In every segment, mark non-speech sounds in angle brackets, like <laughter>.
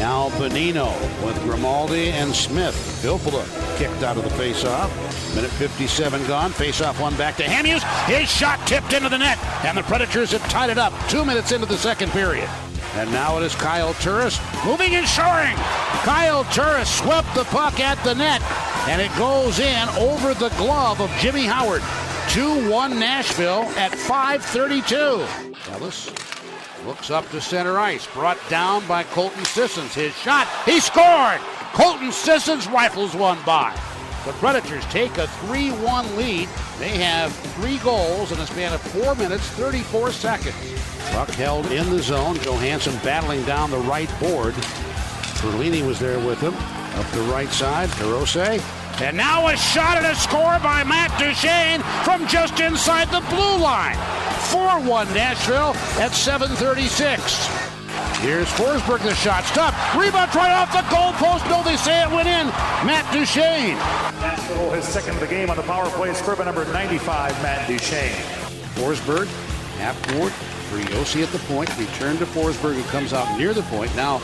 Al Bonino with Grimaldi and Smith. Filppula kicked out of the faceoff. Minute 57 gone. Faceoff one back to Hamhuis. His shot tipped into the net, and the Predators have tied it up two minutes into the second period. And now it is Kyle Turris moving and shoring. Kyle Turris swept the puck at the net, and it goes in over the glove of Jimmy Howard. 2-1 Nashville at 5:32. Ellis looks up to center ice, brought down by Colton Sissons. His shot, he scored. Colton Sissons rifles one by. The Predators take a 3-1 lead. They have three goals in a span of four minutes, 34 seconds. Puck held in the zone. Johansen battling down the right board. Perlini was there with him. Up the right side, Hirose. And now a shot and a score by Matt Duchene from just inside the blue line. 4-1 Nashville at 736. Here's Forsberg, the shot. Stop. Rebound right off the goal post. No, they say it went in. Matt Duchene. Nashville, his second of the game on the power play. Scriven number 95, Matt Duchene. Forsberg, half court. Josi at the point. Return to Forsberg, who comes out near the point. Now,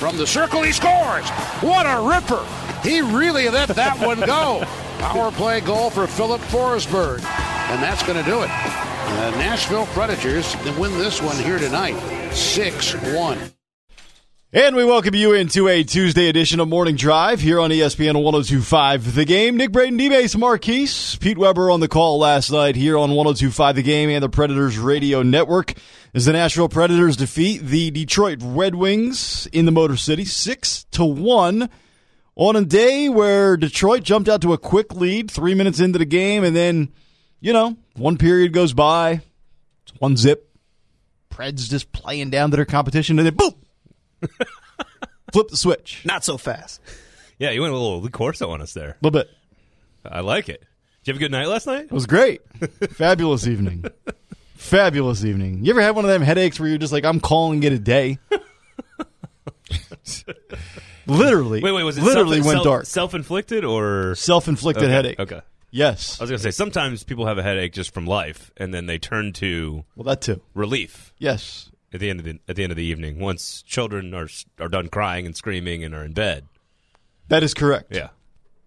from the circle, he scores. What a ripper. He really let that one go. <laughs> Power play goal for Filip Forsberg. And that's going to do it. The Nashville Predators win this one here tonight, 6 1. And we welcome you into a Tuesday edition of Morning Drive here on ESPN 1025 The Game. Nick Braden, D-Mace Marquise, Pete Weber on the call last night here on 1025 The Game and the Predators Radio Network as the Nashville Predators defeat the Detroit Red Wings in the Motor City 6 to 1 on a day where Detroit jumped out to a quick lead 3 minutes into the game and then, you know, one period goes by, it's one zip. Preds just playing down to their competition and then boom <laughs> flip the switch. Not so fast. Yeah, you went a little Lee Corso on us there. A little bit. I like it. Did you have a good night last night? It was great. <laughs> Fabulous evening. Fabulous evening. You ever had one of them headaches where you're just like, I'm calling it a day? <laughs> literally. Wait, wait, was it literally self, went self, dark? self-inflicted or Self-inflicted okay, headache. Okay. Yes. I was gonna say sometimes people have a headache just from life, and then they turn to Well, that too. relief Yes. At the end of the at the end of the evening once children are are done crying and screaming and are in bed. That is correct. Yeah.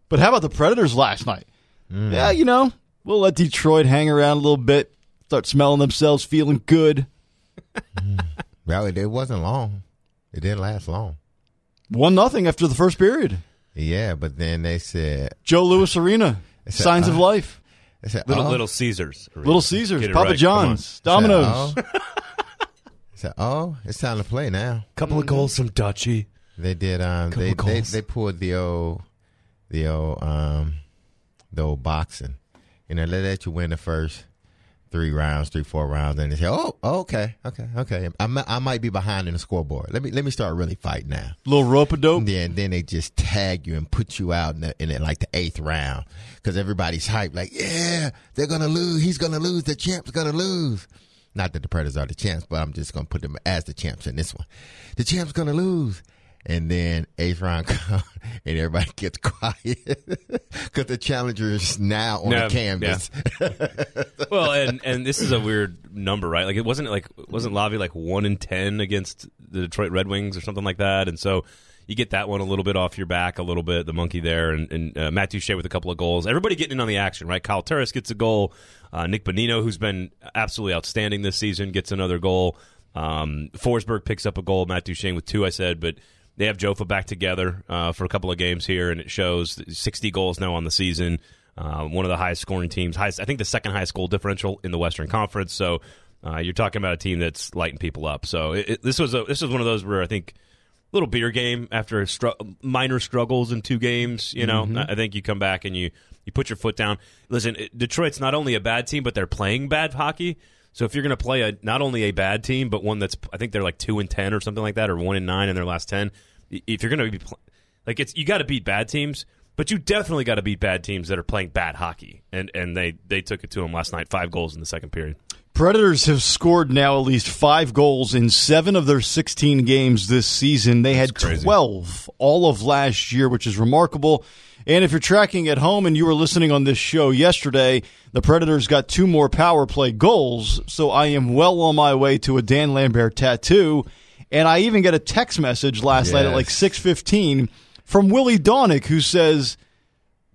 But how about the Predators last night? Mm. Yeah, you know, we'll let Detroit hang around a little bit, start smelling themselves, feeling good. Mm. Well, it, it wasn't long. It didn't last long. One nothing after the first period. Yeah, but then they said, Joe Louis Arena. <laughs> It's a- Signs of uh, life. said Little oh. Little Caesars. Little Caesars, Papa right. John's, Domino's. Said, oh. I oh, it's time to play now. Couple of goals from Dutchy. They did. Um, they, Couple they goals. they pulled the old, the old, um, the old boxing. You know, they let you win the first three rounds, three four rounds, and they say, oh, okay, okay, okay. I, mi- I might be behind in the scoreboard. Let me let me start really fighting now. Little rope a dope. Then then they just tag you and put you out in, the, in the, like the eighth round because everybody's hyped. Like, yeah, they're gonna lose. He's gonna lose. The champ's gonna lose. Not that the Predators are the champs, but I'm just gonna put them as the champs in this one. The champ's gonna lose. And then eighth <laughs> round comes, and everybody gets quiet <laughs> because the challenger is now on Yeah, the canvas. <laughs> well, and and this is a weird number, right? Like it wasn't like wasn't Lavi like one in ten against the Detroit Red Wings or something like that, and so you get that one a little bit off your back, a little bit. The monkey there, and, and uh, Matt Duchene with a couple of goals. Everybody getting in on the action, right? Kyle Turris gets a goal. Uh, Nick Bonino, who's been absolutely outstanding this season, gets another goal. Um, Forsberg picks up a goal. Matt Duchene with two, I said, but they have Jofa back together uh, for a couple of games here, and it shows 60 goals now on the season. Uh, one of the highest scoring teams, highest, I think the second highest goal differential in the Western Conference. So uh, you're talking about a team that's lighting people up. So it, it, this was a, this was one of those where I think little beer game after str- minor struggles in two games. You know, I I think you come back and you you put your foot down. Listen, Detroit's not only a bad team, but they're playing bad hockey. So if you're going to play a not only a bad team, but one that's I think they're like two and ten or something like that, or one and nine in their last ten. If you're going to be pl- like it's you got to beat bad teams, but you definitely got to beat bad teams that are playing bad hockey. And and they they took it to them last night, five goals in the second period. Predators have scored now at least five goals in seven of their 16 games this season. They had crazy. 12 all of last year, which is remarkable. And if you're tracking at home and you were listening on this show yesterday, the Predators got two more power play goals. So I am well on my way to a Dan Lambert tattoo. And I even get a text message last night at like 6:15 from Willie Daunic who says,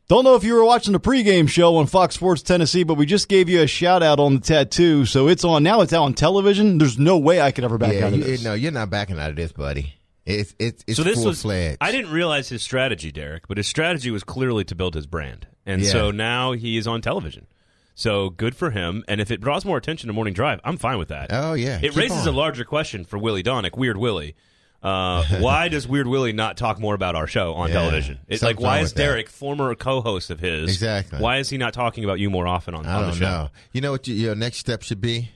"Don't know if you were watching the pregame show on Fox Sports Tennessee, but we just gave you a shout out on the tattoo, so it's on now. It's out on television. There's no way I could ever back yeah, out of you, this." no, you're not backing out of this, buddy. It's it's it's so this full was fledged. I didn't realize his strategy, Derek, but his strategy was clearly to build his brand, and Yeah. so now he is on television. So good for him. And if it draws more attention to Morning Drive, I'm fine with that. Oh, yeah. it Keep raises on. a larger question for Willie Daunic, Weird Willie. Uh, <laughs> why does Weird Willie not talk more about our show on Yeah. television? It's like why is with that. Derek, former co-host of his, Exactly. Why is he not talking about you more often on, I on the don't show? know. You know what you, your next step should be?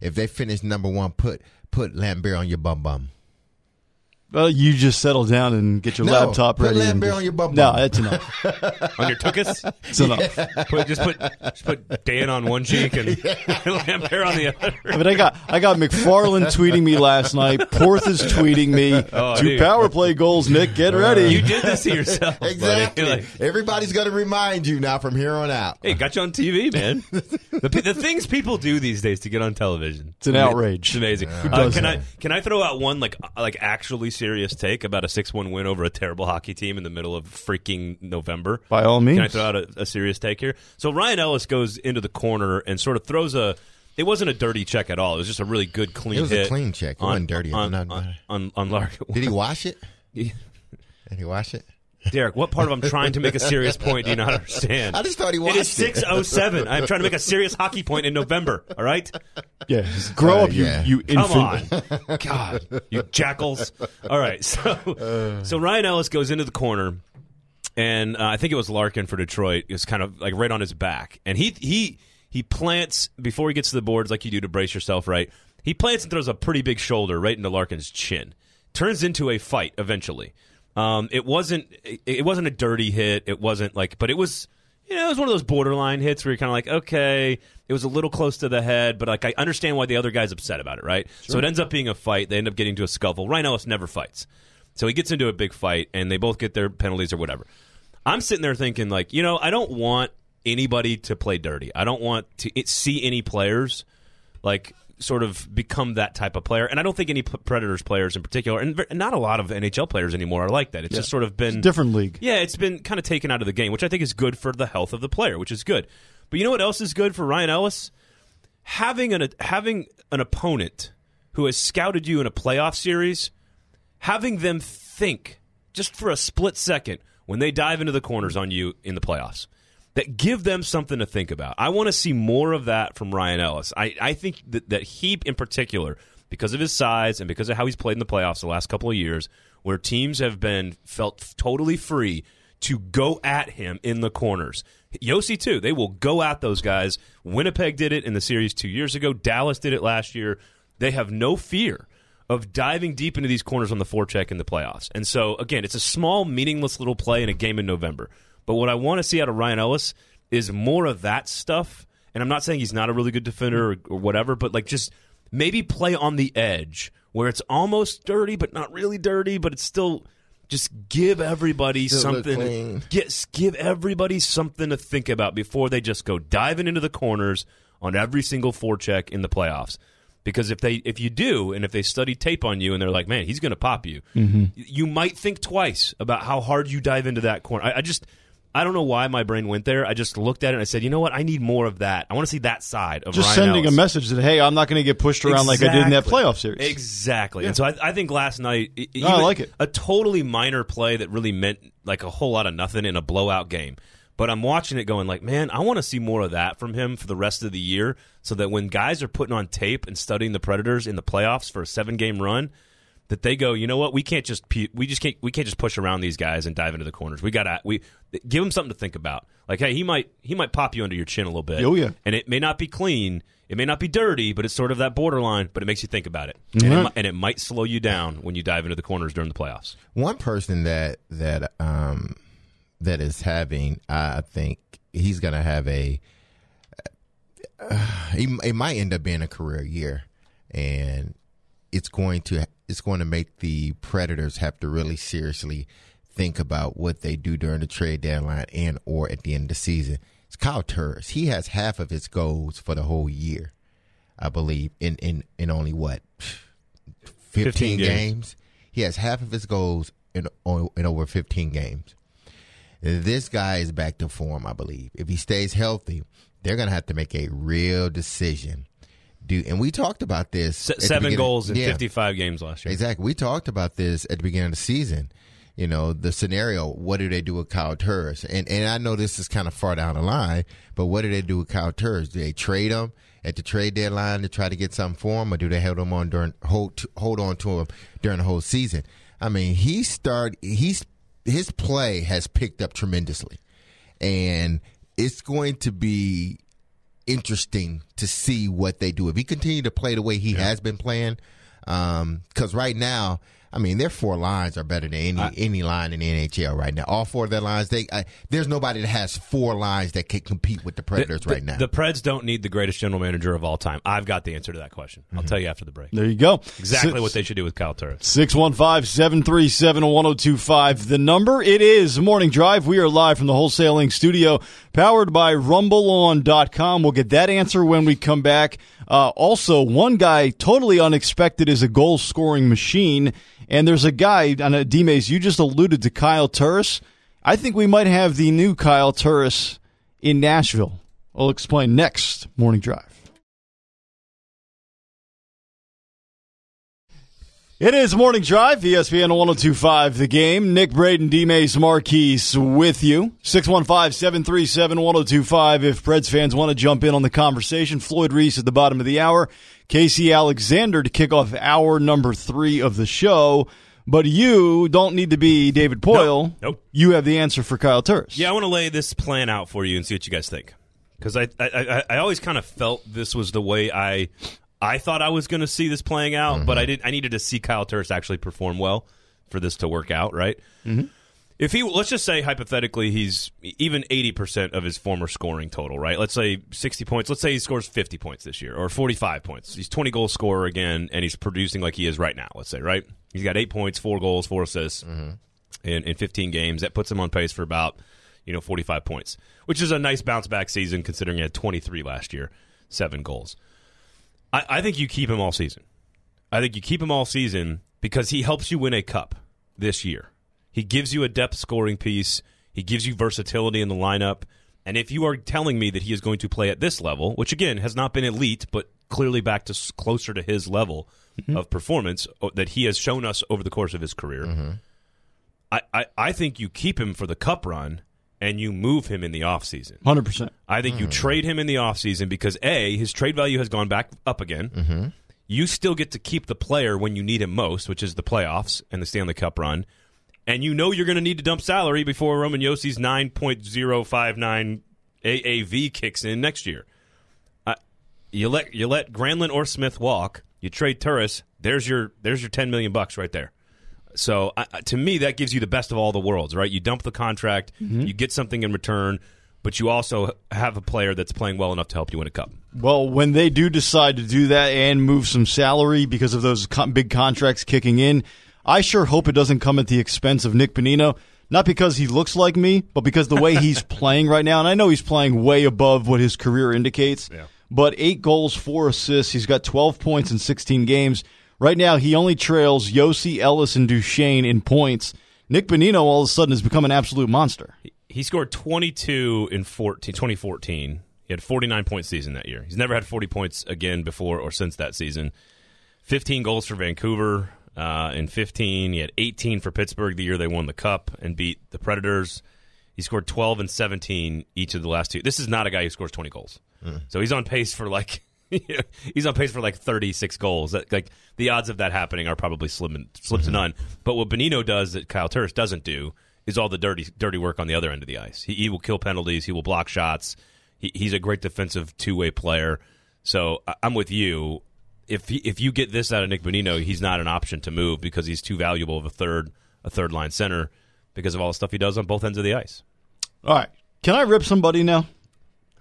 If they finish number one, put put Lambert on your bum bum. Well, you just settle down and get your No, laptop put ready. and Lambert just- on your bum No, that's enough. <laughs> On your tuchus? It's enough. <laughs> put, just put just put Dan on one cheek and <laughs> Lambert on the other. But I got I got McFarland tweeting me last night. Porth is tweeting me. Oh, Two dude. power play goals, Nick. Get ready. You did this to yourself. Exactly. You're like, Everybody's going to remind you now from here on out. Hey, got you on TV, man. the, the things people do these days to get on television. It's an outrage. It's amazing. Uh, can? I can I throw out one like uh, like actually serious take about a six one win over a terrible hockey team in the middle of freaking November? By all means. Can I throw out a, a serious take here? So Ryan Ellis goes into the corner and sort of throws a. It wasn't a dirty check at all. It was just a really good clean It was a clean check. It on, wasn't dirty. On, I'm on, on, on Lark. <laughs> Did he wash it? Did he wash it? Derek, what part of I'm trying to make a serious point do you not understand? I just thought he It washed is six oh seven. I'm trying to make a serious hockey point in November. All right, Yeah, just grow Uh, up, you yeah. you come infant. on, God, you jackals. All right, so so Ryan Ellis goes into the corner, and uh, I think it was Larkin for Detroit. Is kind of like right on his back, and he he he plants before he gets to the boards like you do to brace yourself. Right, he plants and throws a pretty big shoulder right into Larkin's chin. Turns into a fight eventually. Um, it wasn't it, it wasn't a dirty hit. It wasn't like, but it was you know, it was one of those borderline hits where you're kind of like, okay, it was a little close to the head, but like I understand why the other guy's upset about it, right? So it ends up being a fight. They end up getting to a scuffle. Ryan Ellis never fights, so he gets into a big fight, and they both get their penalties or whatever. I'm sitting there thinking, like, you know, I don't want anybody to play dirty. I don't want to see any players like sort of become that type of player. And I don't think any Predators players in particular, and not a lot of NHL players anymore, are like that. It's just sort of been Different league. yeah, it's been kind of taken out of the game, which I think is good for the health of the player, which is good. But you know what else is good for Ryan Ellis? Having an having an opponent who has scouted you in a playoff series, having them think just for a split second when they dive into the corners on you in the playoffs. That give them something to think about. I want to see more of that from Ryan Ellis. I, I think that, that he, in particular, because of his size and because of how he's played in the playoffs the last couple of years, where teams have been felt totally free to go at him in the corners. Josi too. They will go at those guys. Winnipeg did it in the series two years ago. Dallas did it last year. They have no fear of diving deep into these corners on the forecheck in the playoffs. And so again, it's a small, meaningless little play in a game in November. But what I want to see out of Ryan Ellis is more of that stuff. And I'm not saying he's not a really good defender or, or whatever, but like just maybe play on the edge where it's almost dirty, but not really dirty, but it's still just give everybody Still something. Get, give everybody something to think about before they just go diving into the corners on every single forecheck in the playoffs. Because if they if you do, and if they study tape on you, and they're like, "Man, he's going to pop you," mm-hmm. you might think twice about how hard you dive into that corner. I, I just I don't know why my brain went there. I just looked at it and I said, "You know what? I need more of that. I want to see that side of Just Ryan sending Ellis. a message that hey, I'm not going to get pushed around like I did in that playoff series. Exactly. And so I, I think last night, No, I like it. A totally minor play that really meant like a whole lot of nothing in a blowout game. But I'm watching it going like, man, I want to see more of that from him for the rest of the year, so that when guys are putting on tape and studying the Predators in the playoffs for a seven game run, that they go, you know what, we can't just we just can't we can't just push around these guys and dive into the corners. We got to we give them something to think about. Like, hey, he might he might pop you under your chin a little bit. Oh, yeah. and it may not be clean. It may not be dirty, but it's sort of that borderline. But it makes you think about it, and, it, Right. mi- and it might slow you down when you dive into the corners during the playoffs. One person that that um that is having, I think he's going to have a. Uh, he, it might end up being a career year, and it's going to it's going to make the Predators have to really seriously think about what they do during the trade deadline and or at the end of the season. It's Kyle Turris. He has half of his goals for the whole year, I believe, in in in only what 15, 15 games. games. He has half of his goals in, in over 15 games. This guy is back to form, I believe. If he stays healthy, they're going to have to make a real decision. Do and we talked about this. Se- seven goals in Yeah. 55 games last year. Exactly. We talked about this at the beginning of the season. You know, the scenario, what do they do with Kyle Turris? And and I know this is kind of far down the line, but what do they do with Kyle Turris? Do they trade him at the trade deadline to try to get something for him, or do they hold him on during hold hold on to him during the whole season? I mean, he start he's his play has picked up tremendously, and it's going to be interesting to see what they do if he continue to play the way he has been playing. Um, because right now, I mean, their four lines are better than any any line in the NHL right now. All four of their lines, they I, there's nobody that has four lines that can compete with the Predators the, right now. The Preds don't need the greatest general manager of all time. I've got the answer to that question. I'll mm-hmm. tell you after the break. There you go. Exactly what they should do with Kyle Turris. 615 737 1025. The number, it is Morning Drive. We are live from the wholesaling studio, powered by rumbleon.com. We'll get that answer when we come back. Uh, also, one guy totally unexpected is a goal scoring machine. And there's a guy, on a D-Mace, you just alluded to Kyle Turris. I think we might have the new Kyle Turris in Nashville. I'll explain next Morning Drive. It is Morning Drive, ESPN 1025 The Game. Nick Braden, D-Mace Marquise with you. 615-737-1025 if Preds fans want to jump in on the conversation. Floyd Reese at the bottom of the hour. Casey Alexander to kick off hour number three of the show. But you don't need to be David Poile. Nope. Nope. You have the answer for Kyle Turris. Yeah, I want to lay this plan out for you and see what you guys think. Because I, I, I, I always kind of felt this was the way I, I thought I was going to see this playing out, but I did. I needed to see Kyle Turris actually perform well for this to work out, right? Mm-hmm. If he, let's just say hypothetically, he's even eighty percent of his former scoring total, right? Let's say sixty points. Let's say he scores fifty points this year or forty-five points. He's twenty goal scorer again, and he's producing like he is right now. Let's say, right? He's got eight points, four goals, four assists in, in 15 games. That puts him on pace for about, you know, 45 points, which is a nice bounce back season considering he had 23 last year, seven goals. I, I think you keep him all season. I think you keep him all season because he helps you win a cup this year. He gives you a depth scoring piece. He gives you versatility in the lineup. And if you are telling me that he is going to play at this level, which again has not been elite, but clearly back to closer to his level mm-hmm. of performance that he has shown us over the course of his career, mm-hmm. I, I, I think you keep him for the cup run and you move him in the offseason. 100%. I think you trade him in the offseason because A, his trade value has gone back up again. You still get to keep the player when you need him most, which is the playoffs and the Stanley Cup run. And you know you're going to need to dump salary before Roman Josi's 9.059 AAV kicks in next year. Uh, you let you let Granlund or Smith walk. You trade Turris. There's your there's your 10 million bucks right there. So I- to me, that gives you the best of all the worlds, right? You dump the contract, mm-hmm. you get something in return, but you also have a player that's playing well enough to help you win a cup. Well, when they do decide to do that and move some salary because of those con- big contracts kicking in, I sure hope it doesn't come at the expense of Nick Bonino. Not because he looks like me, but because the way <laughs> he's playing right now, and I know he's playing way above what his career indicates. Yeah. But eight goals, four assists. He's got 12 points in 16 games. Right now, he only trails Josi, Ellis, and Duchene in points. Nick Bonino all of a sudden has become an absolute monster. He scored 22 in 14, 2014. He had 49 point season that year. He's never had 40 points again before or since that season. 15 goals for Vancouver uh, in 15. He had 18 for Pittsburgh the year they won the cup and beat the Predators. He scored 12 and 17 each of the last two. This is not a guy who scores 20 goals. So he's on pace for like he's on pace for like 36 goals. Like the odds of that happening are probably slim, slim to mm-hmm. none. But what Bonino does that Kyle Turris doesn't do is all the dirty dirty work on the other end of the ice. He, he will kill penalties. He will block shots. He, he's a great defensive two way player. So I, I'm with you. If he, if you get this out of Nick Bonino, he's not an option to move because he's too valuable of a third a third line center because of all the stuff he does on both ends of the ice. All right. Can I rip somebody now?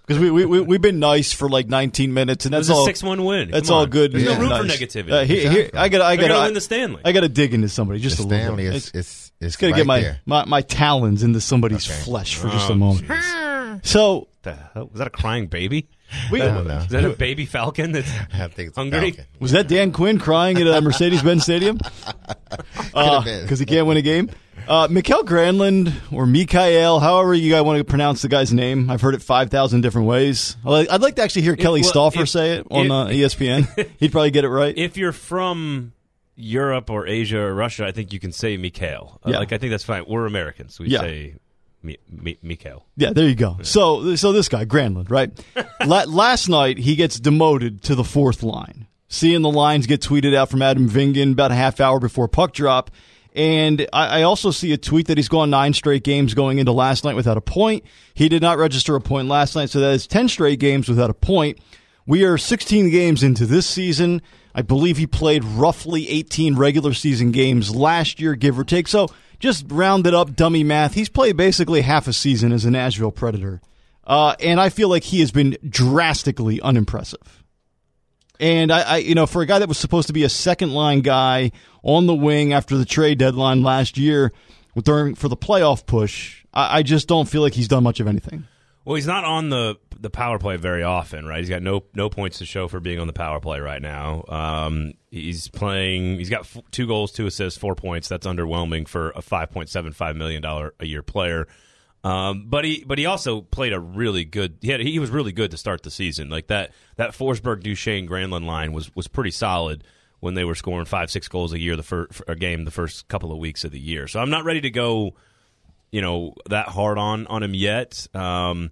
Because we, we, we, we've been nice for like 19 minutes, and It that's was a all. six one win. That's Come all on. good. There's and no room for nice. negativity. Uh, here, here, I got I They're got gonna win the Stanley. I got to dig into somebody just the a little Stanley bit. is it's it's Just got to right get my, there. my my talons into somebody's Okay. flesh for just Oh, a moment. So the hell? Was that a crying baby? We- I don't know. Is that a baby falcon that's <laughs> I think it's a hungry? Falcon. was that Dan Quinn crying at uh, Mercedes-Benz Stadium <laughs> Could've been. because he can't win a game? Uh, Mikael Granlund or Mikael, however you guys want to pronounce the guy's name. I've heard it five thousand different ways. I'd like- I'd like to actually hear Kelly well, Stauffer if- say it on if- uh, ESPN. <laughs> He'd probably get it right. if you're from Europe or Asia or Russia, I think you can say Mikhail. Uh, Yeah. Like I think that's fine. We're Americans. We Yeah. say Mi- Mi- Mikhail. Yeah, there you go. So, so this guy Granlund, right? <laughs> La- last night he gets demoted to the fourth line. Seeing the lines get tweeted out from Adam Vingan about a half hour before puck drop, and I, I also see a tweet that he's gone nine straight games going into last night without a point. He did not register a point last night, so that is ten straight games without a point. We are 16 games into this season. I believe he played roughly 18 regular season games last year, give or take. So just rounded up dummy math. He's played basically half a season as a Nashville Predator. Uh, and I feel like he has been drastically unimpressive. And I, I, you know, for a guy that was supposed to be a second line guy on the wing after the trade deadline last year, during for the playoff push, I, I just don't feel like he's done much of anything. Well, he's not on the the power play very often, right? He's got no no points to show for being on the power play right now. Um, he's playing. He's got f- two goals, two assists, four points. That's underwhelming for a five point seven five million dollar a year player. Um, but he but he also played a really good. He had, he was really good to start the season. Like that that Forsberg Duchene Granlund line was was pretty solid when they were scoring five six goals a year the first a game the first couple of weeks of the year. So I'm not ready to go you know that hard on on him yet. Um,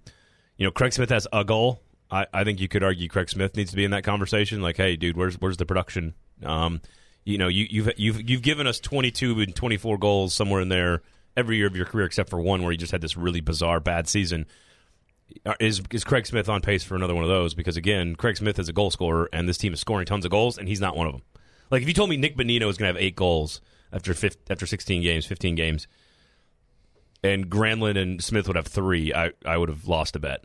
you know, Craig Smith has a goal. I, I think you could argue Craig Smith needs to be in that conversation. Like, hey, dude, where's where's the production? Um, you know, you, you've you've you've given us 22 and 24 goals somewhere in there every year of your career, except for one where you just had this really bizarre bad season. Uh, Is is Craig Smith on pace for another one of those? Because again, Craig Smith is a goal scorer, and this team is scoring tons of goals, and he's not one of them. Like if you told me Nick Bonino is going to have eight goals after 15, after 16 games, 15 games, and Granlund and Smith would have three, I, I would have lost a bet.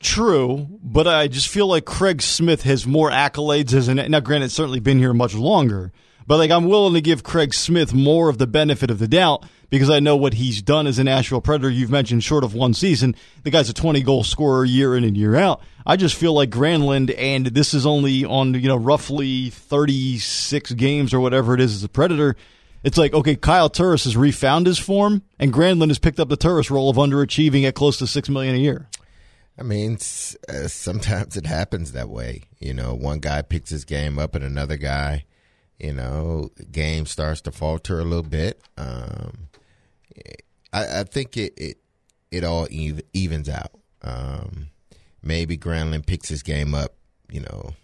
True, but I just feel like Craig Smith has more accolades as an now. Granted, certainly been here much longer, but like I'm willing to give Craig Smith more of the benefit of the doubt because I know what he's done as a Nashville Predator. You've mentioned short of one season, the guy's a 20 goal scorer year in and year out. I just feel like Granlund, and this is only on you know roughly 36 games or whatever it is as a Predator. It's like okay, Kyle Turris has refound his form, and Granlund has picked up the Turris role of underachieving at close to six million a year. I mean, uh, sometimes it happens that way. You know, one guy picks his game up, and another guy, you know, game starts to falter a little bit. Um, I, I think it, it it all ev- evens out. Um, maybe Granlund picks his game up, you know,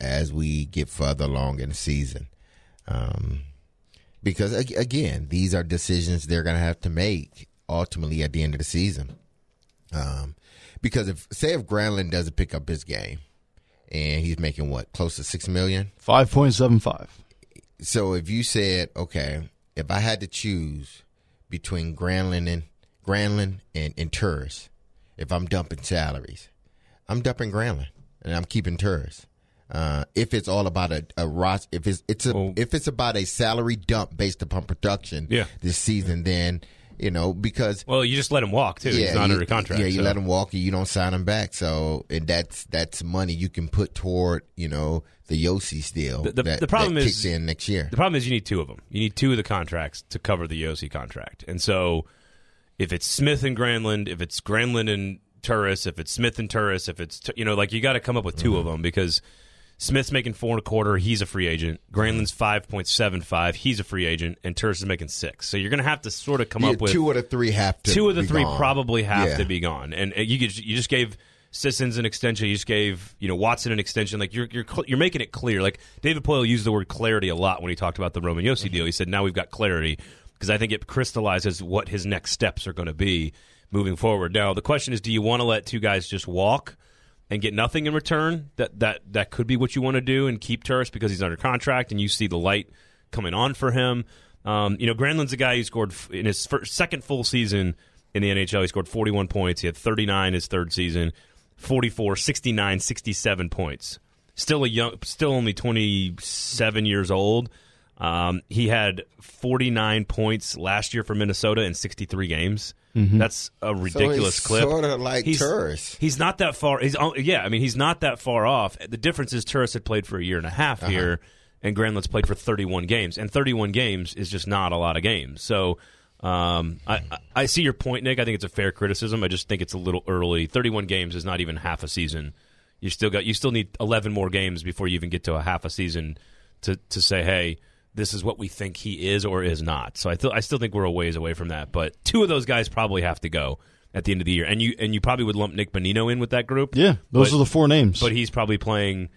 as we get further along in the season. Um, because again, these are decisions they're going to have to make ultimately at the end of the season. Um, because if say if Granlund doesn't pick up his game and he's making what close to six million, Five point seven five. so if you said okay, if I had to choose between Granlund and Granlund and, and Turris, if I'm dumping salaries, I'm dumping Granlund and I'm keeping Turris. Uh, if it's all about a, a ros- if it's it's a Well- if it's about a salary dump based upon production Yeah. this season, then you know because Well, you just let him walk too. He's not you, under contract. Yeah, you so. let him walk, and you don't sign him back. So, and that's that's money you can put toward you know the Josi deal. The- the- that, the problem that is- in next year. The problem is you need two of them. You need two of the contracts to cover the Josi contract. And so if it's Smith and Granlund, if it's Granlund and Turris, if it's Smith and Turris, if it's you know like you got to come up with 2 of mm-hmm. them because Smith's making four and a quarter, he's a free agent. Granlund's five point seven five, he's a free agent, and Turris is making six. So you're going to have to sort of come Yeah, up with two out of the three have to. two of the three gone. probably have Yeah. to be gone. And you could, you just gave Sissons an extension. You just gave you know Watson an extension. Like you're you're you're making it clear. Like David Poile used the word clarity a lot when he talked about the Roman Josi deal. He said now we've got clarity because I think it crystallizes what his next steps are going to be moving forward. Now the question is, do you want to let two guys just walk? And get nothing in return. That that that could be what you want to do, and keep Turris because he's under contract, and you see the light coming on for him. Um, you know, Granlund's a guy who scored in his first, second full season in the NHL. He scored 41 points. He had 39 his third season, 44, 69, 67 points. Still a young, still only 27 years old. Um, he had 49 points last year for Minnesota in 63 games. That's a ridiculous so clip. Sort of like he's, tourists. He's not that far. He's yeah. I mean, he's not that far off. The difference is Turris had played for a year and a half Uh-huh. here, and Granlund's played for 31 games, and 31 games is just not a lot of games. So. Um, I, I- I see your point, Nick. I think it's a fair criticism. I just think it's a little early. Thirty-one games is not even half a season. You still got you still need eleven more games before you even get to a half a season to to say, hey, this is what we think he is or is not. So I th- I still think we're a ways away from that. But two of those guys probably have to go at the end of the year, and you and you probably would lump Nick Bonino in with that group. Yeah, those But- are the four names. but he's probably playing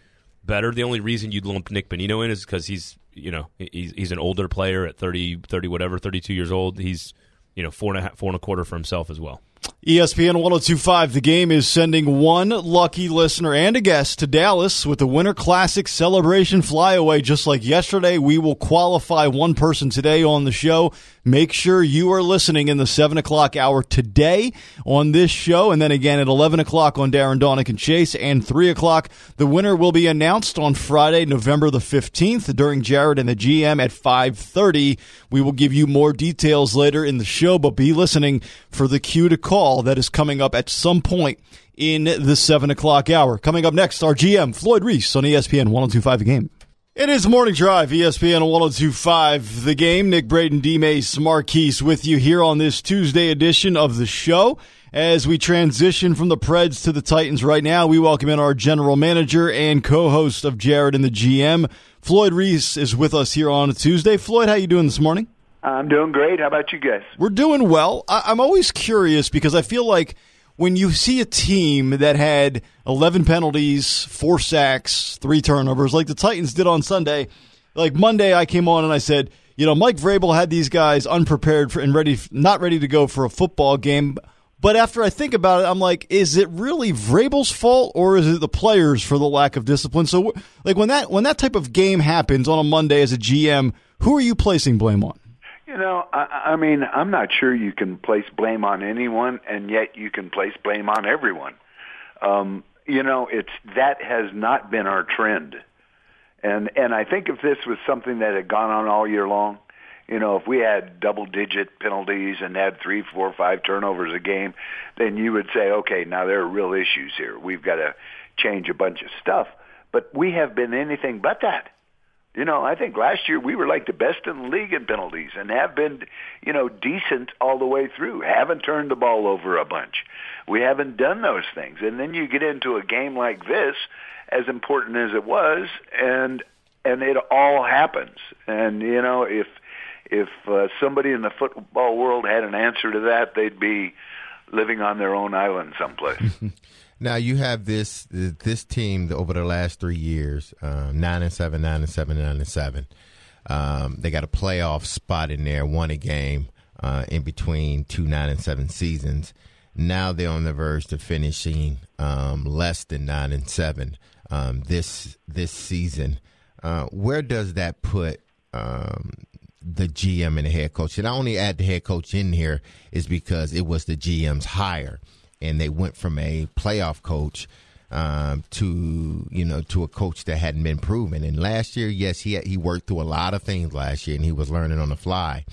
better. The only reason you'd lump Nick Bonino in is because he's you know he's he's an older player at 30, 30 whatever, thirty two years old. He's you know four and a half, four and a quarter for himself as well. ESPN 1025, the game is sending one lucky listener and a guest to Dallas with the Winter Classic celebration flyaway. Just like yesterday, we will qualify one person today on the show. Make sure you are listening in the 7 o'clock hour today on this show, and then again at 11 o'clock on Darren Daunic and Chase, and 3 o'clock. The winner will be announced on Friday, November the 15th during Jared and the GM at 5.30. We will give you more details later in the show, but be listening for the cue to call that is coming up at some point in the 7 o'clock hour. Coming up next, our GM, Floyd Reese on ESPN 1025 The Game. It is Morning Drive, ESPN 1025 The Game. Nick Braden, D. Mace, Marquise with you here on this Tuesday edition of the show. As we transition from the Preds to the Titans right now, we welcome in our general manager and co-host of Jared and the GM. Floyd Reese is with us here on a Tuesday. Floyd, how you doing this morning? I'm doing great. How about you guys? We're doing well. I- I'm always curious because I feel like when you see a team that had 11 penalties, four sacks, three turnovers, like the Titans did on Sunday, like Monday, I came on and I said, you know, Mike Vrabel had these guys unprepared for and ready, not ready to go for a football game. But after I think about it, I'm like, is it really Vrabel's fault or is it the players for the lack of discipline? So, like when that when that type of game happens on a Monday as a GM, who are you placing blame on? You know, I, I mean, I'm not sure you can place blame on anyone, and yet you can place blame on everyone. Um, you know, it's that has not been our trend, and and I think if this was something that had gone on all year long, you know, if we had double-digit penalties and had three, four, five turnovers a game, then you would say, okay, now there are real issues here. We've got to change a bunch of stuff. But we have been anything but that. You know, I think last year we were like the best in the league in penalties and have been, you know, decent all the way through. Haven't turned the ball over a bunch. We haven't done those things. And then you get into a game like this, as important as it was, and and it all happens. And you know, if if uh, somebody in the football world had an answer to that, they'd be living on their own island someplace. <laughs> Now you have this this team over the last three years, um, nine and seven, nine and seven, nine and seven. Um, they got a playoff spot in there, won a game uh, in between two nine and seven seasons. Now they're on the verge to finishing um, less than nine and seven um, this this season. Uh, where does that put um, the GM and the head coach? And I only add the head coach in here is because it was the GM's hire, and they went from a playoff coach um, to you know to a coach that hadn't been proven. And last year, yes, he had, he worked through a lot of things last year, and he was learning on the fly.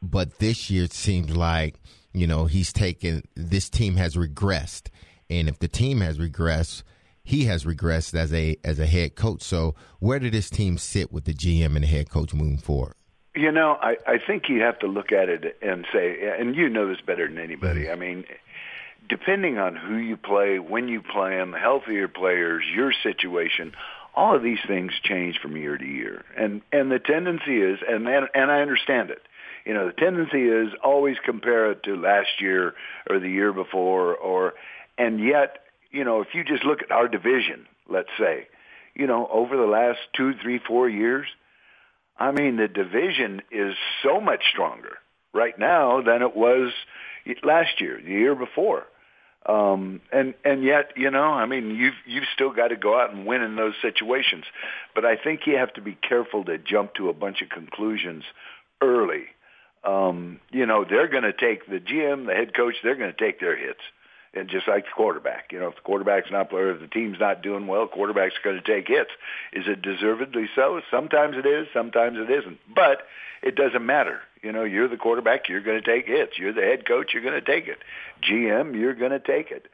But this year, it seems like you know he's taken this team has regressed, and if the team has regressed, he has regressed as a as a head coach. So where did this team sit with the GM and the head coach moving forward? You know, I, I think you have to look at it and say, and you know this better than anybody. Mm-hmm. I mean, depending on who you play, when you play them, healthier players, your situation, all of these things change from year to year. And and the tendency is, and and, and I understand it. You know, the tendency is always compare it to last year or the year before, or and yet, you know, if you just look at our division, let's say, you know, over the last two, three, four years, I mean, the division is so much stronger right now than it was last year, the year before. Um, and and yet, you know, I mean, you've you've still got to go out and win in those situations. But I think you have to be careful to jump to a bunch of conclusions early. Um, you know, they're going to take the GM, the head coach, they're going to take their hits, And just like the quarterback, you know, if the quarterback's not playing, if the team's not doing well, quarterback's going to take hits. Is it deservedly so? Sometimes it is, sometimes it isn't. But it doesn't matter. You know, you're the quarterback, you're going to take hits. You're the head coach, you're going to take it. GM, you're going to take it.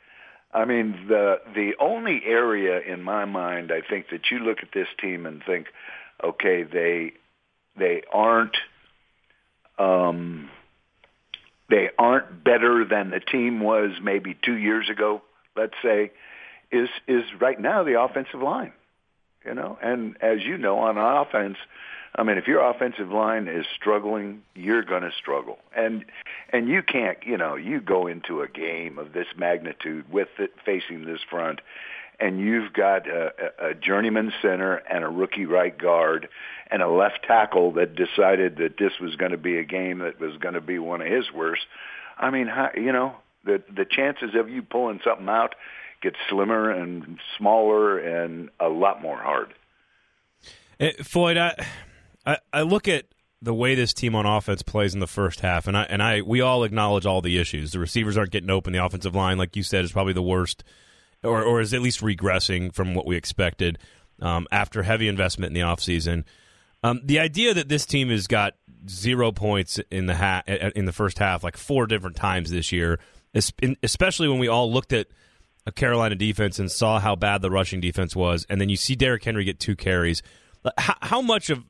I mean, the the only area in my mind, I think that you look at this team and think, okay, they they aren't um, they aren't better than the team was maybe two years ago. Let's say is is right now the offensive line. You know, and as you know, on offense, I mean, if your offensive line is struggling, you're going to struggle, and and you can't, you know, you go into a game of this magnitude with it facing this front, and you've got a, a journeyman center and a rookie right guard and a left tackle that decided that this was going to be a game that was going to be one of his worst. I mean, you know, the the chances of you pulling something out get slimmer and smaller and a lot more hard. Hey, eh, Floyd, I, I I look at the way this team on offense plays in the first half, and I and I we all acknowledge all the issues. The receivers aren't getting open. The offensive line, like you said, is probably the worst or, or is at least regressing from what we expected um, after heavy investment in the offseason. Um, the idea that this team has got zero points in the ha- in the first half, like four different times this year, especially when we all looked at a Carolina defense and saw how bad the rushing defense was, and then you see Derrick Henry get two carries. How, how much of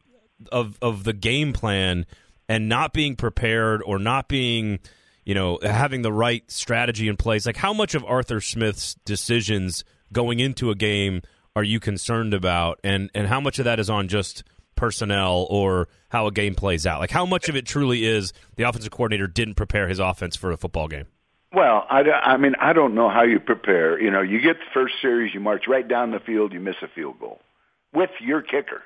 of of the game plan and not being prepared or not being you know, having the right strategy in place. Like, how much of Arthur Smith's decisions going into a game are you concerned about, and and how much of that is on just personnel or how a game plays out? Like, how much of it truly is the offensive coordinator didn't prepare his offense for a football game? Well, I, I mean, I don't know how you prepare. You know, you get the first series, you march right down the field, you miss a field goal with your kicker.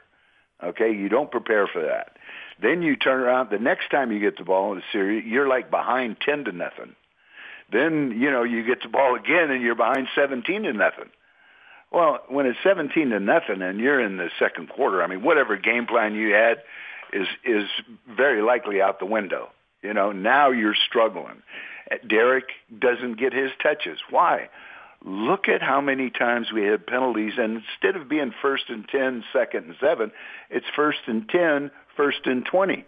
Okay, you don't prepare for that. Then you turn around the next time you get the ball in the series, you're like behind ten to nothing. Then you know you get the ball again and you're behind seventeen to nothing. Well, when it's seventeen to nothing and you're in the second quarter, I mean, whatever game plan you had is is very likely out the window. You know, now you're struggling. Derrick doesn't get his touches. Why? Look at how many times we had penalties, and instead of being first and ten, second and seven, it's first and ten, first and 20,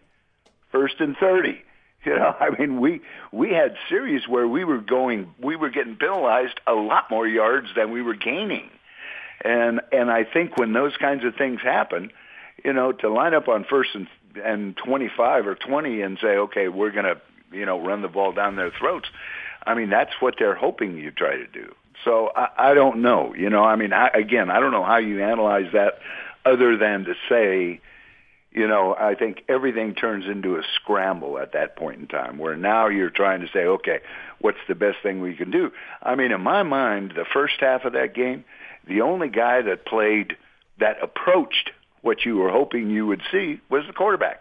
first and 30. <laughs> You know, I mean, we we had series where we were going, we were getting penalized a lot more yards than we were gaining, and and I think when those kinds of things happen, you know, to line up on first and and 25 or 20 and say, okay, we're to, you know, run the ball down their throats. I mean, that's what they're hoping you try to do. So I, I don't know. You know, I mean, I, again, I don't know how you analyze that other than to say, you know, I think everything turns into a scramble at that point in time where now you're trying to say, okay, what's the best thing we can do? I mean, in my mind, the first half of that game, the only guy that played that approached what you were hoping you would see was the quarterback.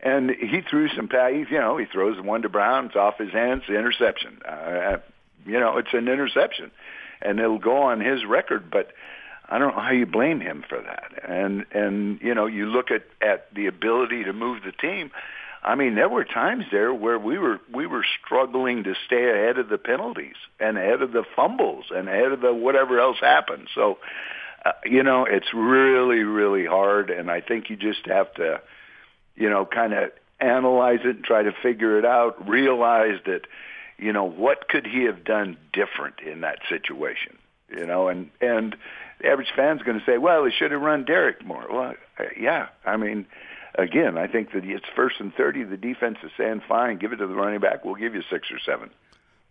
And he threw some passes, you know, he throws one to Brown, it's off his hands, interception. Uh, you know, it's an interception. And it'll go on his record, but I don't know how you blame him for that. And and you know, you look at at the ability to move the team. I mean, there were times there where we were we were struggling to stay ahead of the penalties and ahead of the fumbles and ahead of the whatever else happened. So, uh, you know, it's really really hard, and I think you just have to, you know, kind of analyze it and try to figure it out. Realize that, you know, what could he have done different in that situation? You know, and and the average fan's going to say, well, they should have run Derrick more. Well, uh, yeah. I mean, again, I think that it's first and 30. The defense is saying, fine, give it to the running back. We'll give you six or seven.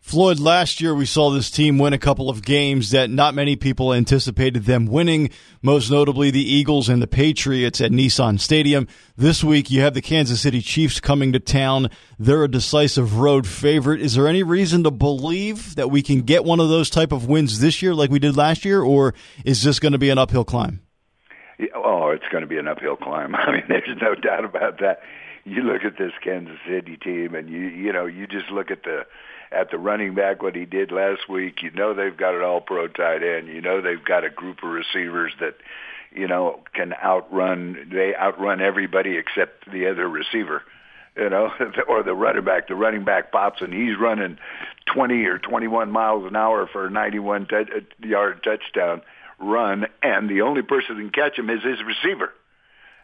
Floyd, last year we saw this team win a couple of games that not many people anticipated them winning, most notably the Eagles and the Patriots at Nissan Stadium. This week you have the Kansas City Chiefs coming to town. They're a decisive road favorite. Is there any reason to believe that we can get one of those type of wins this year like we did last year, or is this going to be an uphill climb? Oh, it's going to be an uphill climb. <laughs> I mean, there's no doubt about that. You look at this Kansas City team and you, you know, you just look at the, at the running back what he did last week. You know they've got an all pro tight end. You know they've got a group of receivers that, you know, can outrun they outrun everybody except the other receiver. You know, <laughs> or the running back. The running back pops and he's running 20 or 21 miles an hour for a 91 t- uh, yard touchdown run, and the only person who can catch him is his receiver.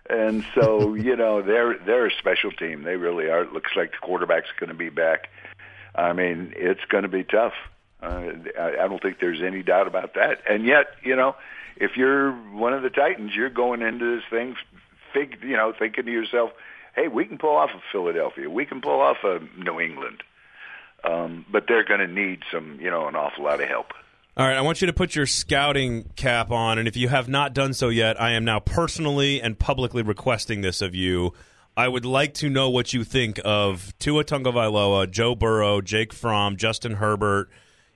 And so, <laughs> you know, they're they're a special team. They really are. It looks like the quarterback's going to be back. I mean, it's going to be tough. Uh, I, I don't think there's any doubt about that. And yet, you know, if you're one of the Titans, you're going into this thing, fig, you know, thinking to yourself, "Hey, we can pull off of Philadelphia. We can pull off of New England." Um, but they're going to need some, you know, an awful lot of help. All right, I want you to put your scouting cap on, and if you have not done so yet, I am now personally and publicly requesting this of you. I would like to know what you think of Tua Tagovailoa, Joe Burrow, Jake Fromm, Justin Herbert,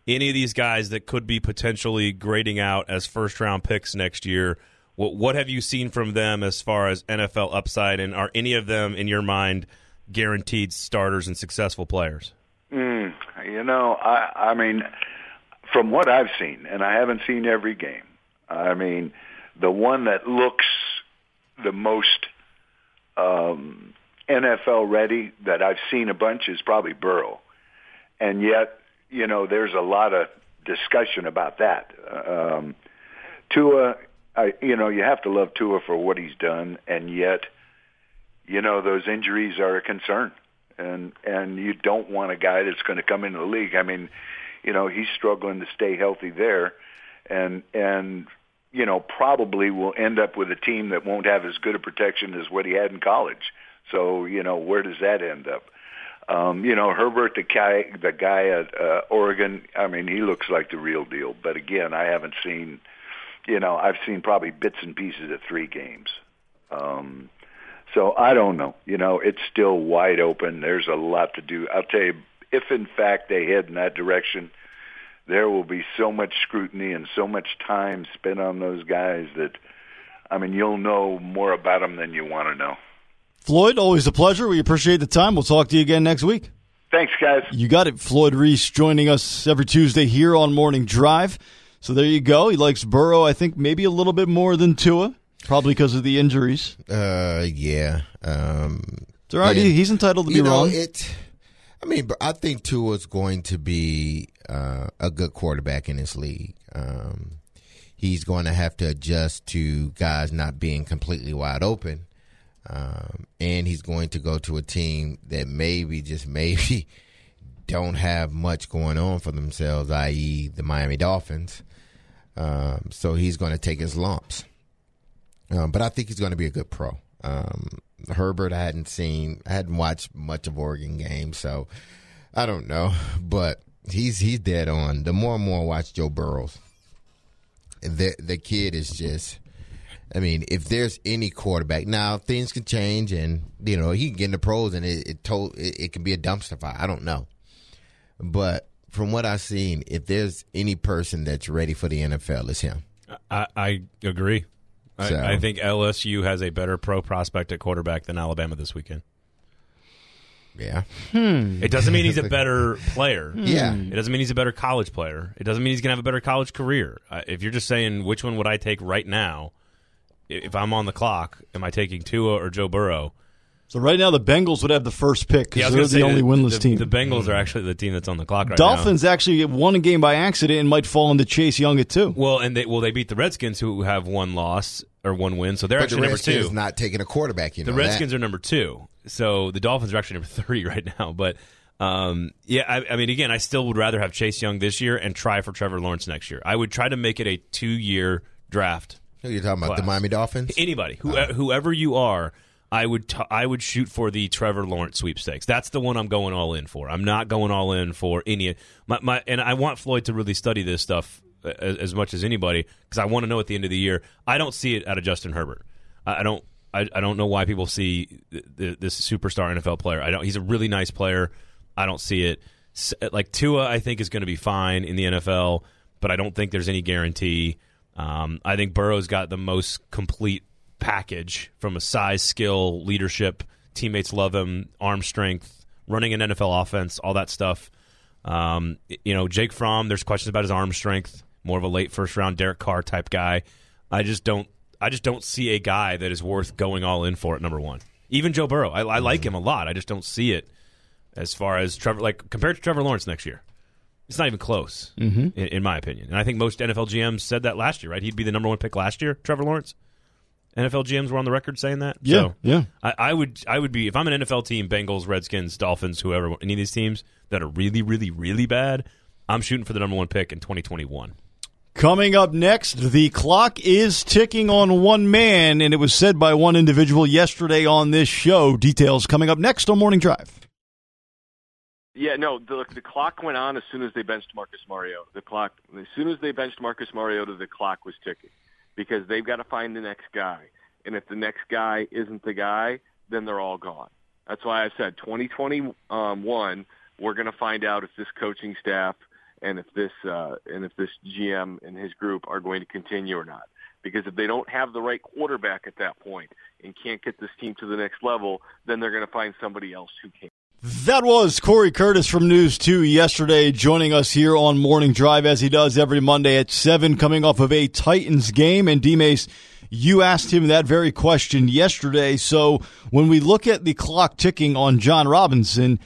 any of these guys that could be potentially grading out as first round picks next year. What, what have you seen from them as far as NFL upside, and are any of them, in your mind, guaranteed starters and successful players? Mm, you know, I, I mean, from what I've seen, and I haven't seen every game, I mean, the one that looks the most um, NFL ready that I've seen a bunch is probably Burrow. And yet, you know, there's a lot of discussion about that. Um, Tua, I, you know, you have to love Tua for what he's done, and yet, you know, those injuries are a concern, and and you don't want a guy that's going to come into the league. I mean, you know, he's struggling to stay healthy there, and and you know, probably will end up with a team that won't have as good a protection as what he had in college. So, you know, where does that end up? Um, you know, Herbert, the guy, the guy at uh, Oregon. I mean, he looks like the real deal. But again, I haven't seen. You know, I've seen probably bits and pieces of three games. Um, so I don't know. You know, it's still wide open. There's a lot to do. I'll tell you, if in fact they head in that direction, there will be so much scrutiny and so much time spent on those guys that, I mean, you'll know more about them than you want to know. Floyd, always a pleasure. We appreciate the time. We'll talk to you again next week. Thanks, guys. You got it. Floyd Reese joining us every Tuesday here on Morning Drive. So there you go. He likes Burrow, I think, maybe a little bit more than Tua, probably because of the injuries. Uh, yeah. Um, it's all right. yeah. He's entitled to be you know, wrong. It, I mean, I think Tua's going to be uh, a good quarterback in this league. Um, he's going to have to adjust to guys not being completely wide open. Um, and he's going to go to a team that maybe, just maybe, <laughs> don't have much going on for themselves, i.e., the Miami Dolphins. Um, so he's going to take his lumps. Um, but I think he's going to be a good pro. Herbert, I hadn't seen, I hadn't watched much of Oregon games, so I don't know. <laughs> But he's he's dead on. The more and more I watch Joe Burrows, the the kid is just. I mean, if there's any quarterback now, things can change, and you know he can get in the pros, and it it, told, it, it can be a dumpster fire. I don't know, but from what I've seen, if there's any person that's ready for the NFL, it's him. I, I agree. So- I, I think LSU has a better pro prospect at quarterback than Alabama this weekend. Yeah, It doesn't mean he's a <laughs> better player. <laughs> yeah. It doesn't mean he's a better college player. It doesn't mean he's going to have a better college career. Uh, if you're just saying which one would I take right now, if I'm on the clock, am I taking Tua or Joe Burrow? So right now, the Bengals would have the first pick because was they're gonna the only winless the, team. The Bengals are actually the team that's on the clock right now. Dolphins actually won a game by accident and might fall into Chase Young at two. Well, and they well they beat the Redskins who have one loss or one win, so they're But the actually number Redskins two. not taking a quarterback. You know. The Redskins that. are number two, so the Dolphins are actually number <laughs> three right now. But um, yeah, I, I mean, again, I still would rather have Chase Young this year and try for Trevor Lawrence next year. I would try to make it a two-year draft. Who you talking about? The. Miami Dolphins. Anybody, who, whoever you are, I would t- I would shoot for the Trevor Lawrence sweepstakes. That's the one I'm going all in for. I'm not going all in for any my, my and I want Floyd to really study this stuff as, as much as anybody because I want to know at the end of the year. I don't see it out of Justin Herbert. I, I don't. I, I don't know why people see th- th- this superstar NFL player. I don't. He's a really nice player. I don't see it. S- Like Tua, I think is going to be fine in the NFL, but I don't think there's any guarantee. Um, I think Burrow's got the most complete package from a size, skill, leadership. Teammates love him, arm strength, running an NFL offense, all that stuff. Um, you know, Jake Fromm. There's questions about his arm strength. More of a late first round Derek Carr type guy. I just don't. I just don't see a guy that is worth going all in for at number one. Even Joe Burrow. I, I like him a lot. I just don't see it as far as Trevor, like compared to Trevor Lawrence next year. It's not even close, mm-hmm. in, in, my opinion. And I think most NFL GMs said that last year, right? He'd be the number one pick last year, Trevor Lawrence. NFL GMs were on the record saying that. Yeah, so yeah. I, I, would, I would be if I'm an NFL team, Bengals, Redskins, Dolphins, whoever, any of these teams that are really, really, really bad. I'm shooting for the number one pick in 2021. Coming up next, the clock is ticking on one man, and it was said by one individual yesterday on this show. Details coming up next on Morning Drive. Yeah, no, the, the clock went on as soon as they benched Marcus Mariota. The clock, as soon as they benched Marcus Mariota, the clock was ticking because they've got to find the next guy. And if the next guy isn't the guy, then they're all gone. That's why I said 2021, we're going to find out if this coaching staff and if this uh, and if this GM and his group are going to continue or not. Because if they don't have the right quarterback at that point and can't get this team to the next level, then they're going to find somebody else who can. That was Corey Curtis from News 2 yesterday, joining us here on Morning Drive as he does every Monday at 7, coming off of a Titans game. And D-Mace, you asked him that very question yesterday. So when we look at the clock ticking on Jon Robinson,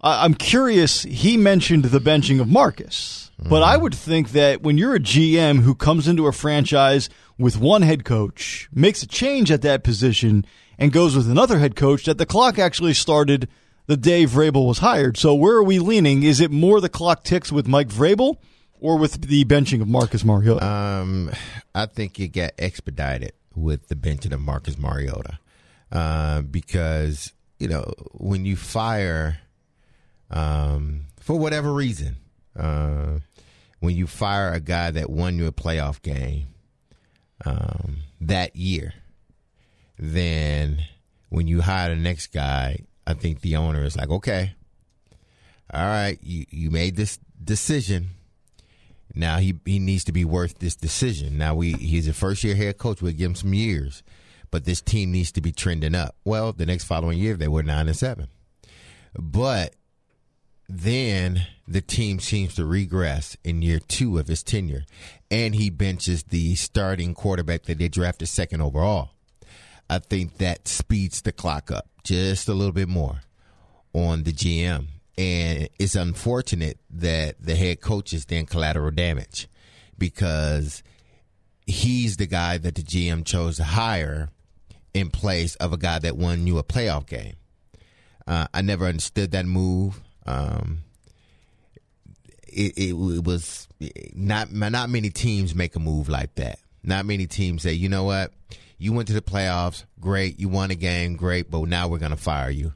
I'm curious. He mentioned the benching of Marcus, mm-hmm. but I would think that when you're a GM who comes into a franchise with one head coach, makes a change at that position, and goes with another head coach, that the clock actually started – the day Vrabel was hired. So where are we leaning? Is it more the clock ticks with Mike Vrabel or with the benching of Marcus Mariota? Um, I think it got expedited with the benching of Marcus Mariota uh, because you know when you fire um, for whatever reason, uh, when you fire a guy that won you a playoff game um, that year, then when you hire the next guy, I think the owner is like, okay, all right, you, you made this decision. Now he he needs to be worth this decision. Now we he's a first year head coach. We'll give him some years, but this team needs to be trending up. Well, the next following year they were nine and seven, but then the team seems to regress in year two of his tenure, and he benches the starting quarterback that they drafted second overall. I think that speeds the clock up just a little bit more on the GM. And it's unfortunate that the head coach is then collateral damage because he's the guy that the GM chose to hire in place of a guy that won you a playoff game. Uh, I never understood that move. Um, it, it, it, was not not many teams make a move like that. Not many teams say, you know what, you went to the playoffs, great. You won a game, great. But now we're going to fire you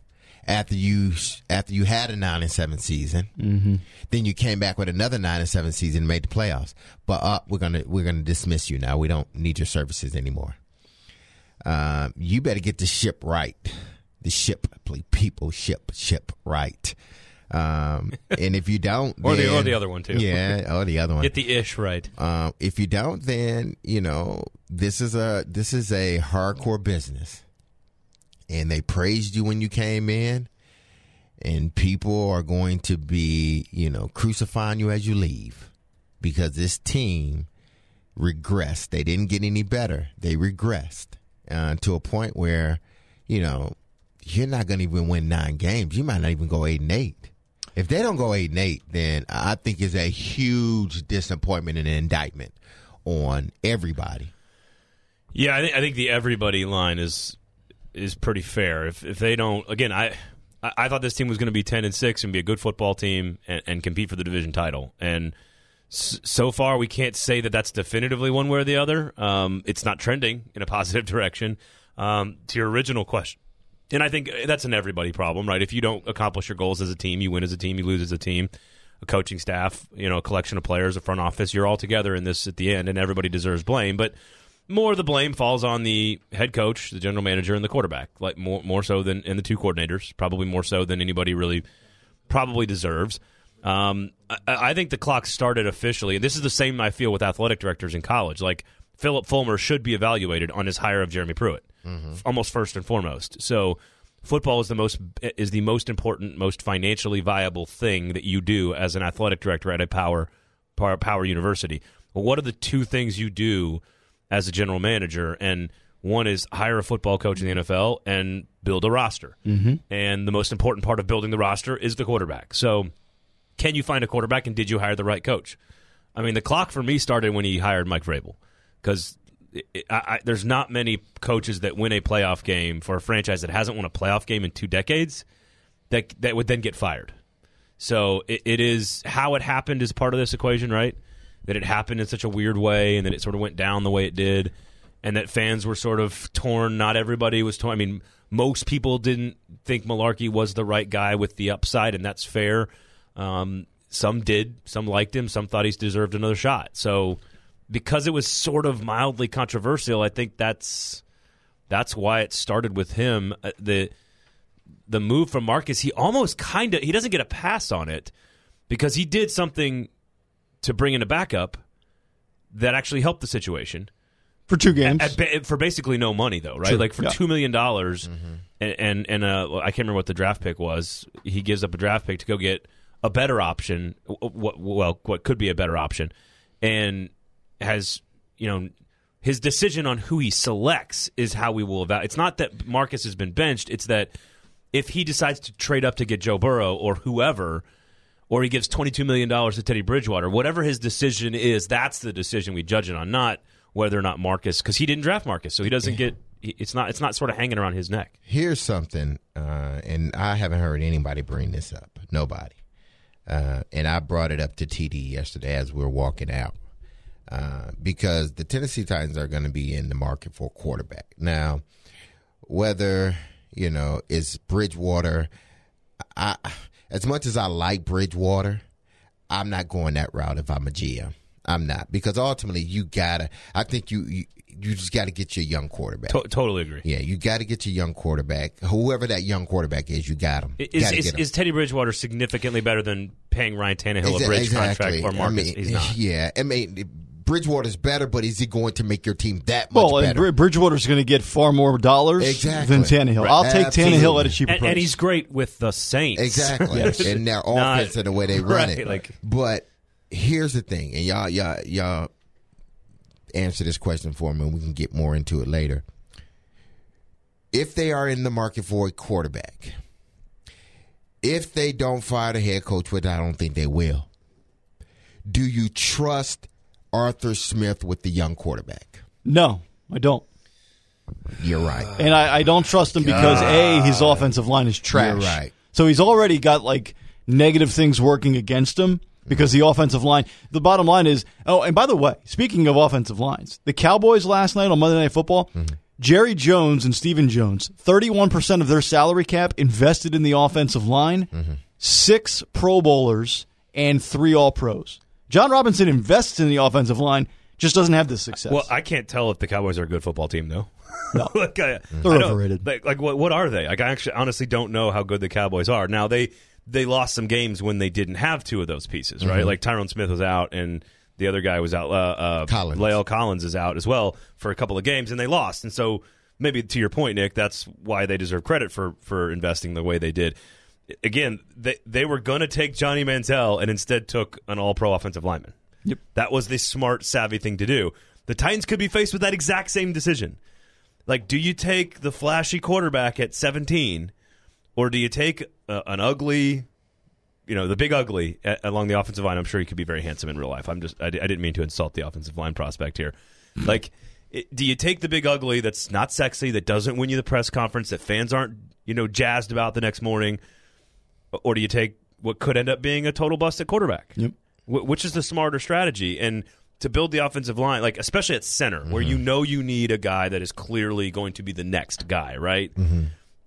after you after you had a nine and seven season. Mm-hmm. Then you came back with another nine and seven season and made the playoffs. But uh, we're gonna we're gonna dismiss you now. We don't need your services anymore. Uh, you better get the ship right. The ship, people, ship, ship right. Um, <laughs> and if you don't, or then, the or the other one too, yeah, or the other one. Get the ish right. Um, if you don't, then you know this is a this is a hardcore business, and they praised you when you came in, and people are going to be you know crucifying you as you leave because this team regressed. They didn't get any better. They regressed uh, to a point where you know you're not going to even win nine games. You might not even go eight and eight. If they don't go eight and eight, then I think it's a huge disappointment and an indictment on everybody. Yeah, I think, I think the everybody line is is pretty fair. If if they don't, again, I I thought this team was going to be ten and six and be a good football team and, and compete for the division title. And so far, we can't say that that's definitively one way or the other. Um, it's not trending in a positive <laughs> direction. Um, to your original question, and I think that's an everybody problem, right? If you don't accomplish your goals as a team, you win as a team, you lose as a team. A coaching staff, you know, a collection of players, a front office, you're all together in this at the end, and everybody deserves blame. But more of the blame falls on the head coach, the general manager, and the quarterback. Like more more so than and the two coordinators, probably more so than anybody really probably deserves. Um, I, I think the clock started officially, and this is the same I feel with athletic directors in college. Like Phillip Fulmer should be evaluated on his hire of Jeremy Pruitt mm-hmm. almost first and foremost. So football is the most is the most important, most financially viable thing that you do as an athletic director at a power power, power university. Well, what are the two things you do as a general manager? And one is hire a football coach in the NFL and build a roster. Mm-hmm. And the most important part of building the roster is the quarterback. So can you find a quarterback and did you hire the right coach? I mean, the clock for me started when he hired Mike Vrabel because there's not many coaches that win a playoff game for a franchise that hasn't won a playoff game in two decades that that would then get fired. So it, it is how it happened is part of this equation, right? That it happened in such a weird way, and that it sort of went down the way it did, and that fans were sort of torn. Not everybody was torn. I mean, most people didn't think Mularkey was the right guy with the upside, and that's fair. Um, some did, some liked him, some thought he deserved another shot. So because it was sort of mildly controversial, I think that's that's why it started with him. Uh, the the move from Marcus, he almost kind of he doesn't get a pass on it because he did something to bring in a backup that actually helped the situation for two games at, at, for basically no money though, right? True. Like for yeah. two million dollars, mm-hmm. and and, and uh, I can't remember what the draft pick was. He gives up a draft pick to go get a better option. What well, what could be a better option, and has you know his decision on who he selects is how we will evaluate. It's not that Marcus has been benched; it's that if he decides to trade up to get Joe Burrow or whoever, or he gives twenty two million dollars to Teddy Bridgewater, whatever his decision is, that's the decision we judge it on, not whether or not Marcus because he didn't draft Marcus, so he doesn't get. It's not. It's not sort of hanging around his neck. Here's something, uh, and I haven't heard anybody bring this up. Nobody. Uh, and I brought it up to TD yesterday as we were walking out. Uh, because the Tennessee Titans are going to be in the market for a quarterback. Now, whether, you know, it's Bridgewater, I, as much as I like Bridgewater, I'm not going that route if I'm a GM. I'm not because ultimately you gotta. I think you you, you just got to get your young quarterback. To- totally agree. Yeah, you got to get your young quarterback. Whoever that young quarterback is, you got him. Is, is, is, Teddy Bridgewater significantly better than paying Ryan Tannehill a bridge exactly. contract for Marcus? I mean, He's not. <laughs> Yeah, I mean Bridgewater's better, but is he going to make your team that much well, better? Well, Bridgewater's going to get far more dollars exactly. than Tannehill. Right. I'll take Absolutely. Tannehill at a cheaper and, price. And he's great with the Saints. Exactly. <laughs> yes. And their offense and the way they run right, it. Like, but here's the thing, and y'all, y'all, y'all answer this question for me, and we can get more into it later. If they are in the market for a quarterback, if they don't fire the head coach, which I don't think they will, do you trust Arthur Smith with the young quarterback? No, I don't. You're right. And I, I don't trust him because A, his offensive line is trash. You're right. So he's already got like negative things working against him because the offensive line, the bottom line is, oh, and by the way, speaking of offensive lines, the Cowboys last night on Monday Night Football, mm-hmm. Jerry Jones and Stephen Jones, 31% of their salary cap invested in the offensive line, mm-hmm. six Pro Bowlers, and three All Pros. Jon Robinson invests in the offensive line, just doesn't have the success. Well, I can't tell if the Cowboys are a good football team, though. No, <laughs> like I, they're I overrated. Like, like, what, what are they? Like, I actually honestly don't know how good the Cowboys are. Now they they lost some games when they didn't have two of those pieces, right? Mm-hmm. Like Tyron Smith was out and the other guy was out. Uh, uh, Collins. La'el Collins is out as well for a couple of games, and they lost. And so maybe to your point, Nick, that's why they deserve credit for for investing the way they did again, they they were going to take Johnny Manziel and instead took an All Pro offensive lineman. Yep. That was the smart, savvy thing to do. The Titans could be faced with that exact same decision. Like, do you take the flashy quarterback at 17, or do you take uh, an ugly, you know, the big ugly at, along the offensive line? I'm sure he could be very handsome in real life. I'm just, I, I didn't mean to insult the offensive line prospect here. like, it, do you take the big ugly that's not sexy, that doesn't win you the press conference, that fans aren't, you know, jazzed about the next morning, or do you take what could end up being a total bust at quarterback? Yep which is the smarter strategy. And to build the offensive line, like especially at center, mm-hmm. where you know you need a guy that is clearly going to be the next guy, right? Mm-hmm.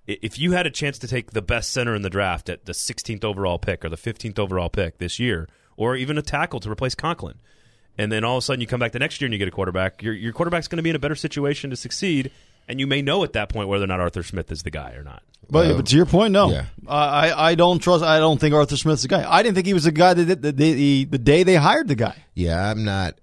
If you had a chance to take the best center in the draft at the 16th overall pick or the 15th overall pick this year, or even a tackle to replace Conklin, and then all of a sudden you come back the next year and you get a quarterback, your, your quarterback's going to be in a better situation to succeed, and you may know at that point whether or not Arthur Smith is the guy or not. But, but to your point, no, yeah. I I don't trust. I don't think Arthur Smith's the guy. I didn't think he was the guy that the, the, the day they hired the guy. Yeah, I'm not.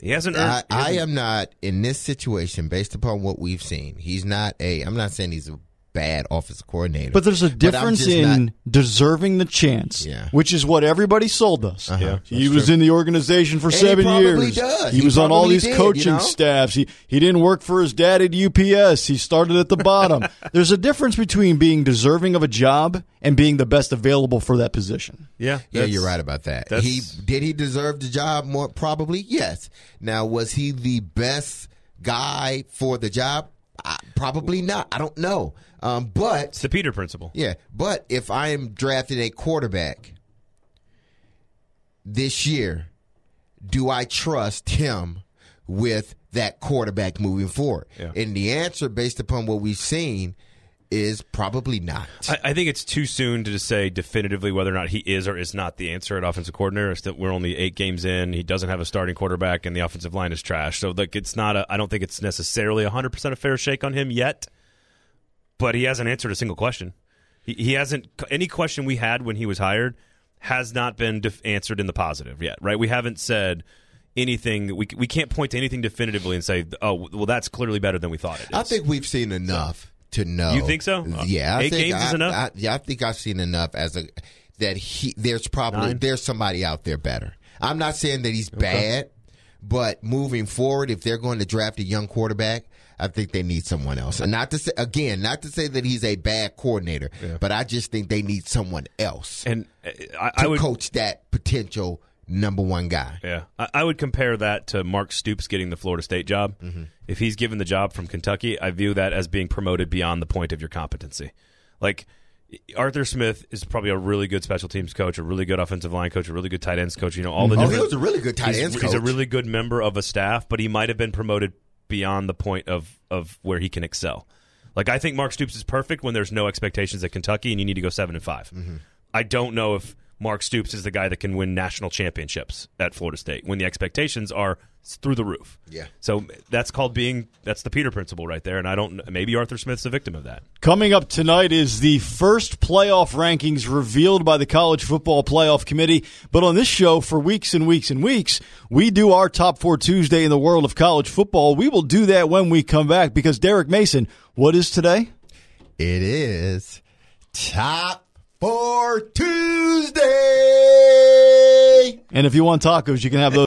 He hasn't. Earned, I, I am not in this situation based upon what we've seen. He's not a. I'm not saying he's a bad offensive coordinator. But there's a I'm difference in not- deserving the chance, Yeah. which is what everybody sold us. Uh-huh. He was true. in the organization for he seven probably years. does. He, He was on all these did, you coaching know? staffs. He he didn't work for his dad at UPS. He started at the bottom. <laughs> there's a difference between being deserving of a job and being the best available for that position. Yeah, Yeah, you're right about that. that's- He did he deserve the job more probably? Yes. Now was he the best guy for the job? I, probably not. I don't know. Um, but It's the Peter principle. yeah, but if I am drafting a quarterback this year, do I trust him with that quarterback moving forward? Yeah. And the answer, based upon what we've seen, is probably not. I, I think it's too soon to just say definitively whether or not he is or is not the answer at offensive coordinator. It's that we're only eight games in. He doesn't have a starting quarterback, and the offensive line is trash. So like, it's not. A, I don't think it's necessarily hundred percent a fair shake on him yet. But he hasn't answered a single question. He, he hasn't. Any question we had when he was hired has not been def- answered in the positive yet. Right? We haven't said anything. We we can't point to anything definitively and say, oh, well, that's clearly better than we thought it is. I think we've seen enough to know. You think so? Yeah, I eight think games is I- enough? I, yeah, I think I've seen enough as a that he there's probably Nine? there's somebody out there better. I'm not saying that he's bad, but moving forward, if they're going to draft a young quarterback, I think they need someone else. And not to say again, not to say that he's a bad coordinator, but I just think they need someone else and uh, I, to I would coach that potential number one guy. Yeah, I, I would compare that to Mark Stoops getting the Florida State job. Mm-hmm. If he's given the job from Kentucky, I view that as being promoted beyond the point of your competency. Like Arthur Smith is probably a really good special teams coach, a really good offensive line coach, a really good tight ends coach. You know all the Oh, he was a really good tight he's, ends he's a really good member of a staff, but he might have been promoted beyond the point of of where he can excel. Like I think Mark Stoops is perfect when there's no expectations at Kentucky and you need to go seven and 5 Mm-hmm. I don't know if Mark Stoops is the guy that can win national championships at Florida State when the expectations are through the roof. Yeah. So that's called being that's the Peter principle right there, and I don't maybe Arthur Smith's a victim of that. Coming up tonight is the first playoff rankings revealed by the College Football Playoff Committee. But on this show, for weeks and weeks and weeks, we do our top four Tuesday in the world of college football. We will do that when we come back because Derek Mason, what is today? It is top four Tuesday. And if you want tacos, you can have those.